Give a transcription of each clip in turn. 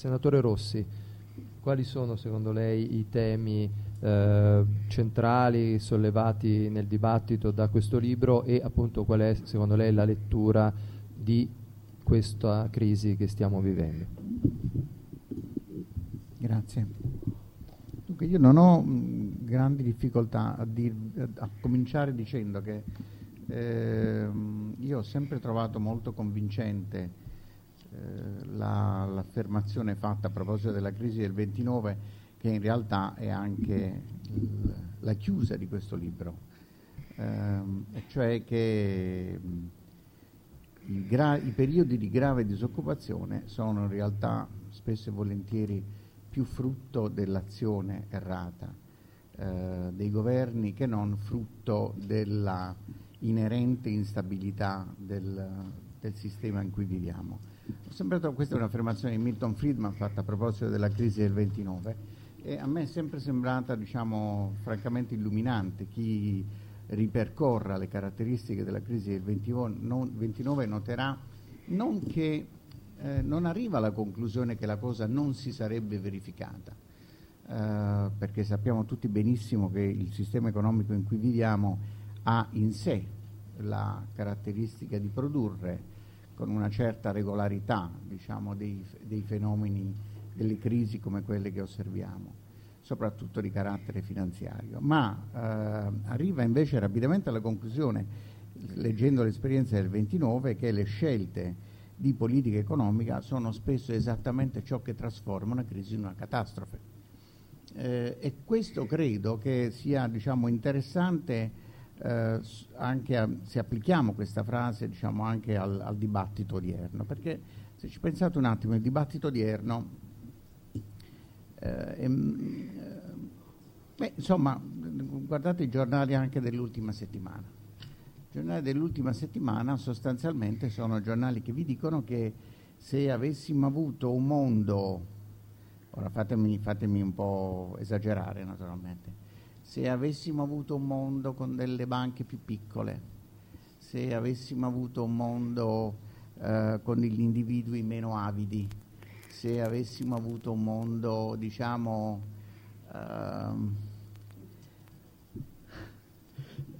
senatore Rossi, quali sono secondo lei i temi eh, centrali sollevati nel dibattito da questo libro e appunto qual è secondo lei la lettura di questa crisi che stiamo vivendo? Grazie. Dunque io non ho mh, grandi difficoltà a, dir, a, cominciare dicendo che eh, io ho sempre trovato molto convincente la, l'affermazione fatta a proposito della crisi del 29 che in realtà è anche il, la chiusa di questo libro, ehm, cioè che i, gra- i periodi di grave disoccupazione sono in realtà spesso e volentieri più frutto dell'azione errata eh, dei governi che non frutto della inerente instabilità del, del sistema in cui viviamo. Ho sembrato, questa è un'affermazione di Milton Friedman fatta a proposito della crisi del 29 e a me è sempre sembrata, diciamo, francamente illuminante. Chi ripercorra le caratteristiche della crisi del 29 noterà non che eh, non arriva alla conclusione che la cosa non si sarebbe verificata, eh, perché sappiamo tutti benissimo che il sistema economico in cui viviamo ha in sé la caratteristica di produrre con una certa regolarità diciamo, dei, dei fenomeni delle crisi come quelle che osserviamo, soprattutto di carattere finanziario, ma eh, arriva invece rapidamente alla conclusione, leggendo l'esperienza del 29, che le scelte di politica economica sono spesso esattamente ciò che trasforma una crisi in una catastrofe. Eh, e questo credo che sia diciamo, interessante eh, anche a, se applichiamo questa frase diciamo, anche al, al dibattito odierno, perché se ci pensate un attimo, il dibattito odierno eh, beh, insomma, guardate i giornali anche dell'ultima settimana. I giornali dell'ultima settimana sostanzialmente sono giornali che vi dicono che se avessimo avuto un mondo, ora fatemi, fatemi un po' esagerare naturalmente, se avessimo avuto un mondo con delle banche più piccole, se avessimo avuto un mondo eh, con gli individui meno avidi, se avessimo avuto un mondo, diciamo, uh,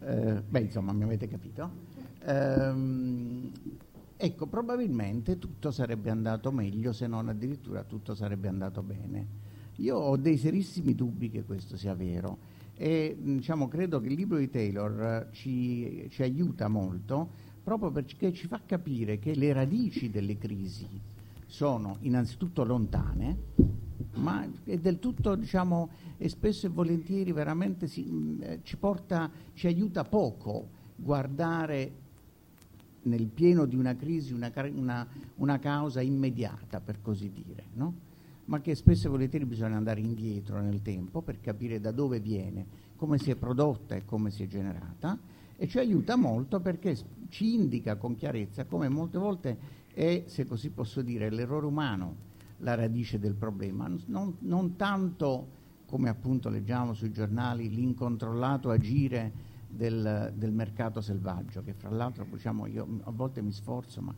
eh, beh, insomma, mi avete capito? Um, ecco, probabilmente tutto sarebbe andato meglio, se non addirittura tutto sarebbe andato bene. Io ho dei serissimi dubbi che questo sia vero e diciamo, credo che il libro di Taylor ci, ci aiuta molto proprio perché ci fa capire che le radici delle crisi sono innanzitutto lontane, ma è del tutto, diciamo, e spesso e volentieri veramente si, eh, ci porta, ci aiuta poco guardare nel pieno di una crisi una, una, una causa immediata, per così dire, no? Ma che spesso e volentieri bisogna andare indietro nel tempo per capire da dove viene, come si è prodotta e come si è generata, e ci aiuta molto perché ci indica con chiarezza come molte volte è, se così posso dire, l'errore umano la radice del problema, non, non tanto come appunto leggiamo sui giornali l'incontrollato agire del, del, mercato selvaggio, che fra l'altro diciamo, io a volte mi sforzo ma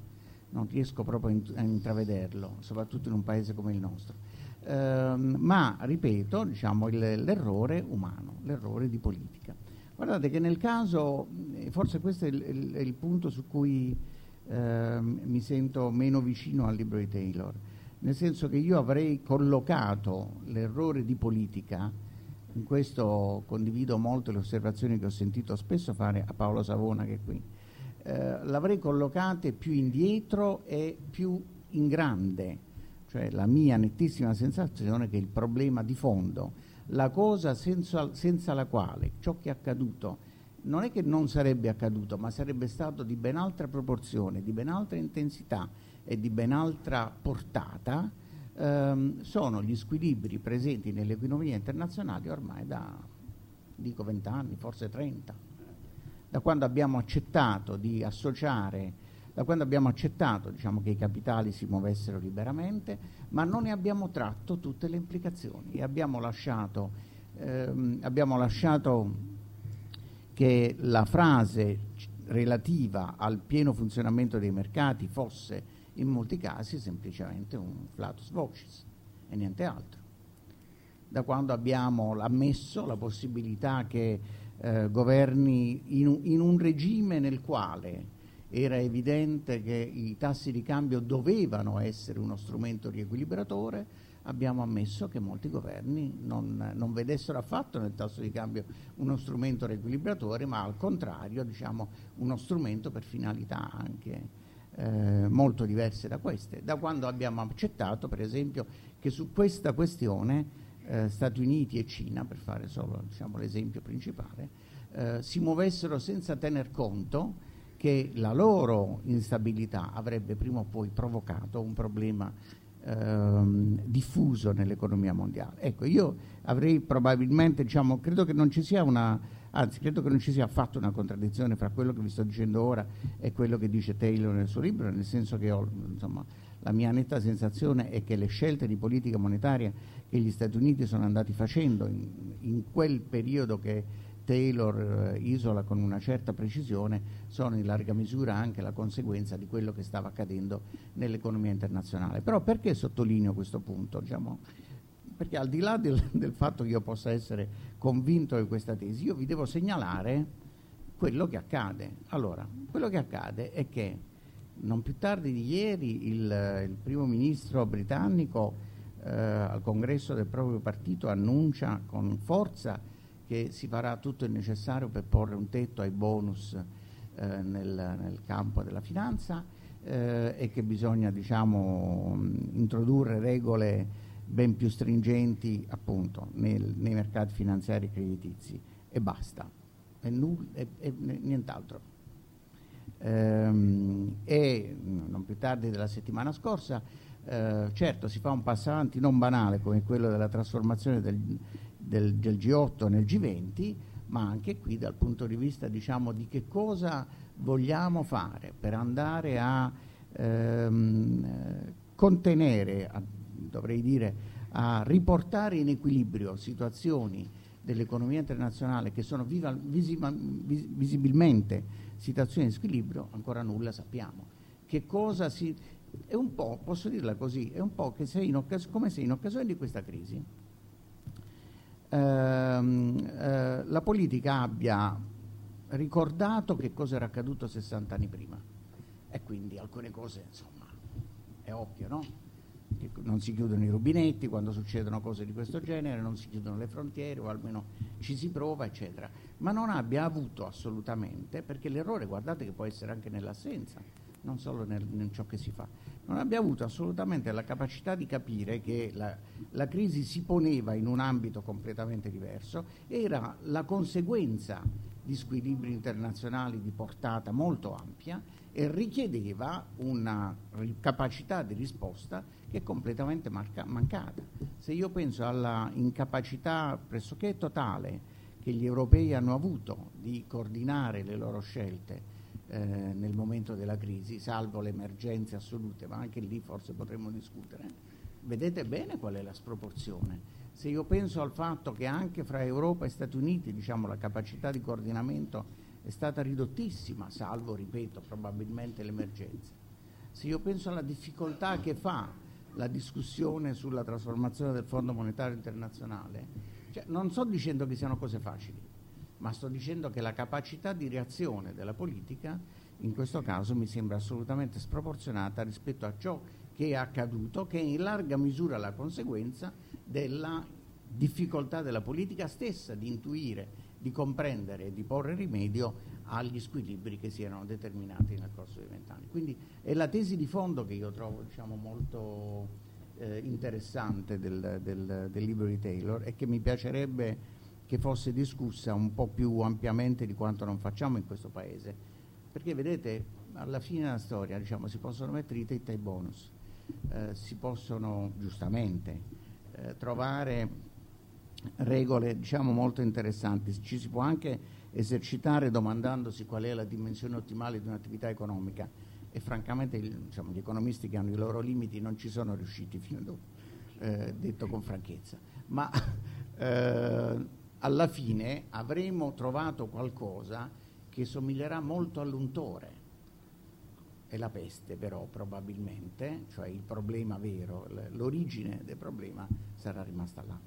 non riesco proprio a intravederlo, soprattutto in un paese come il nostro. Eh, ma ripeto, diciamo, il, l'errore umano, l'errore di politica. Guardate che nel caso, forse questo è il, il, il punto su cui eh, mi sento meno vicino al libro di Taylor, nel senso che io avrei collocato l'errore di politica, in questo condivido molto le osservazioni che ho sentito spesso fare a Paolo Savona che è qui, eh, l'avrei collocate più indietro e più in grande, cioè la mia nettissima sensazione che il problema di fondo, la cosa senza, senza la quale ciò che è accaduto non è che non sarebbe accaduto, ma sarebbe stato di ben altra proporzione, di ben altra intensità e di ben altra portata, ehm, sono gli squilibri presenti nell'economia internazionale ormai da, dico, 20 anni, forse 30. Da quando abbiamo accettato di associare, da quando abbiamo accettato diciamo, che i capitali si muovessero liberamente, ma non ne abbiamo tratto tutte le implicazioni e abbiamo lasciato, ehm, abbiamo lasciato che la frase relativa al pieno funzionamento dei mercati fosse in molti casi semplicemente un flatus vocis. e niente altro. Da quando abbiamo ammesso la possibilità che eh, governi in, in un regime nel quale era evidente che i tassi di cambio dovevano essere uno strumento riequilibratore, abbiamo ammesso che molti governi non, non, vedessero affatto nel tasso di cambio uno strumento riequilibratore, ma al contrario diciamo, uno strumento per finalità anche eh, molto diverse da queste. Da quando abbiamo accettato, per esempio, che su questa questione eh, Stati Uniti e Cina, per fare solo diciamo, l'esempio principale, eh, si muovessero senza tener conto che la loro instabilità avrebbe prima o poi provocato un problema ehm, diffuso nell'economia mondiale. Ecco, io avrei probabilmente, diciamo, credo che non ci sia una, anzi, credo che non ci sia affatto una contraddizione fra quello che vi sto dicendo ora e quello che dice Taylor nel suo libro, nel senso che ho, insomma, la mia netta sensazione è che le scelte di politica monetaria che gli Stati Uniti sono andati facendo in, in quel periodo che Taylor eh, isola con una certa precisione sono in larga misura anche la conseguenza di quello che stava accadendo nell'economia internazionale. Però perché sottolineo questo punto? Diciamo, perché al di là del, del, fatto che io possa essere convinto di questa tesi, io vi devo segnalare quello che accade. Allora, quello che accade è che non più tardi di ieri il, il primo ministro britannico eh, al congresso del proprio partito annuncia con forza che si farà tutto il necessario per porre un tetto ai bonus eh, nel, nel, campo della finanza eh, e che bisogna diciamo, introdurre regole ben più stringenti appunto nel, nei mercati finanziari e creditizi e basta, e, null- e, e nient'altro. Ehm, e non più tardi della settimana scorsa eh, certo si fa un passo avanti non banale come quello della trasformazione del, del, del G8 nel G20, ma anche qui dal punto di vista diciamo, di che cosa vogliamo fare per andare a ehm, contenere, a, dovrei dire, a riportare in equilibrio situazioni dell'economia internazionale che sono viva, visima, vis, visibilmente situazioni di squilibrio, ancora nulla sappiamo. Che cosa si... È un po', posso dirla così, è un po' in occas- come se in occasione di questa crisi ehm, eh, la politica abbia ricordato che cosa era accaduto 60 anni prima e quindi alcune cose insomma è ovvio no? Non si chiudono i rubinetti quando succedono cose di questo genere, non si chiudono le frontiere o almeno ci si prova eccetera. Ma non abbia avuto assolutamente perché l'errore guardate che può essere anche nell'assenza non solo nel, in ciò che si fa. Non abbia avuto assolutamente la capacità di capire che la, la crisi si poneva in un ambito completamente diverso, era la conseguenza di squilibri internazionali di portata molto ampia e richiedeva una capacità di risposta che è completamente marca- mancata. Se io penso alla incapacità pressoché totale che gli europei hanno avuto di coordinare le loro scelte eh, nel momento della crisi, salvo le emergenze assolute, ma anche lì forse potremmo discutere. Vedete bene qual è la sproporzione. Se io penso al fatto che anche fra Europa e Stati Uniti diciamo, la capacità di coordinamento è stata ridottissima, salvo, ripeto, probabilmente l'emergenza. Se io penso alla difficoltà che fa la discussione sulla trasformazione del Fondo Monetario Internazionale, cioè, non sto dicendo che siano cose facili, ma sto dicendo che la capacità di reazione della politica in questo caso mi sembra assolutamente sproporzionata rispetto a ciò che è accaduto, che è in larga misura la conseguenza della difficoltà della politica stessa di intuire, di comprendere e di porre rimedio agli squilibri che si erano determinati nel corso dei vent'anni. Quindi è la tesi di fondo che io trovo diciamo, molto eh, interessante del, del, del libro di Taylor e che mi piacerebbe che fosse discussa un po' più ampiamente di quanto non facciamo in questo Paese. Perché vedete, alla fine della storia diciamo, si possono mettere i tetti ai bonus, eh, si possono giustamente eh, trovare regole diciamo, molto interessanti, ci si può anche esercitare domandandosi qual è la dimensione ottimale di un'attività economica e francamente diciamo, gli economisti che hanno i loro limiti non ci sono riusciti fino a dopo, eh, detto con franchezza. Ma eh, alla fine avremo trovato qualcosa che somiglierà molto all'untore. È la peste però probabilmente, cioè il problema vero, l'origine del problema sarà rimasta là.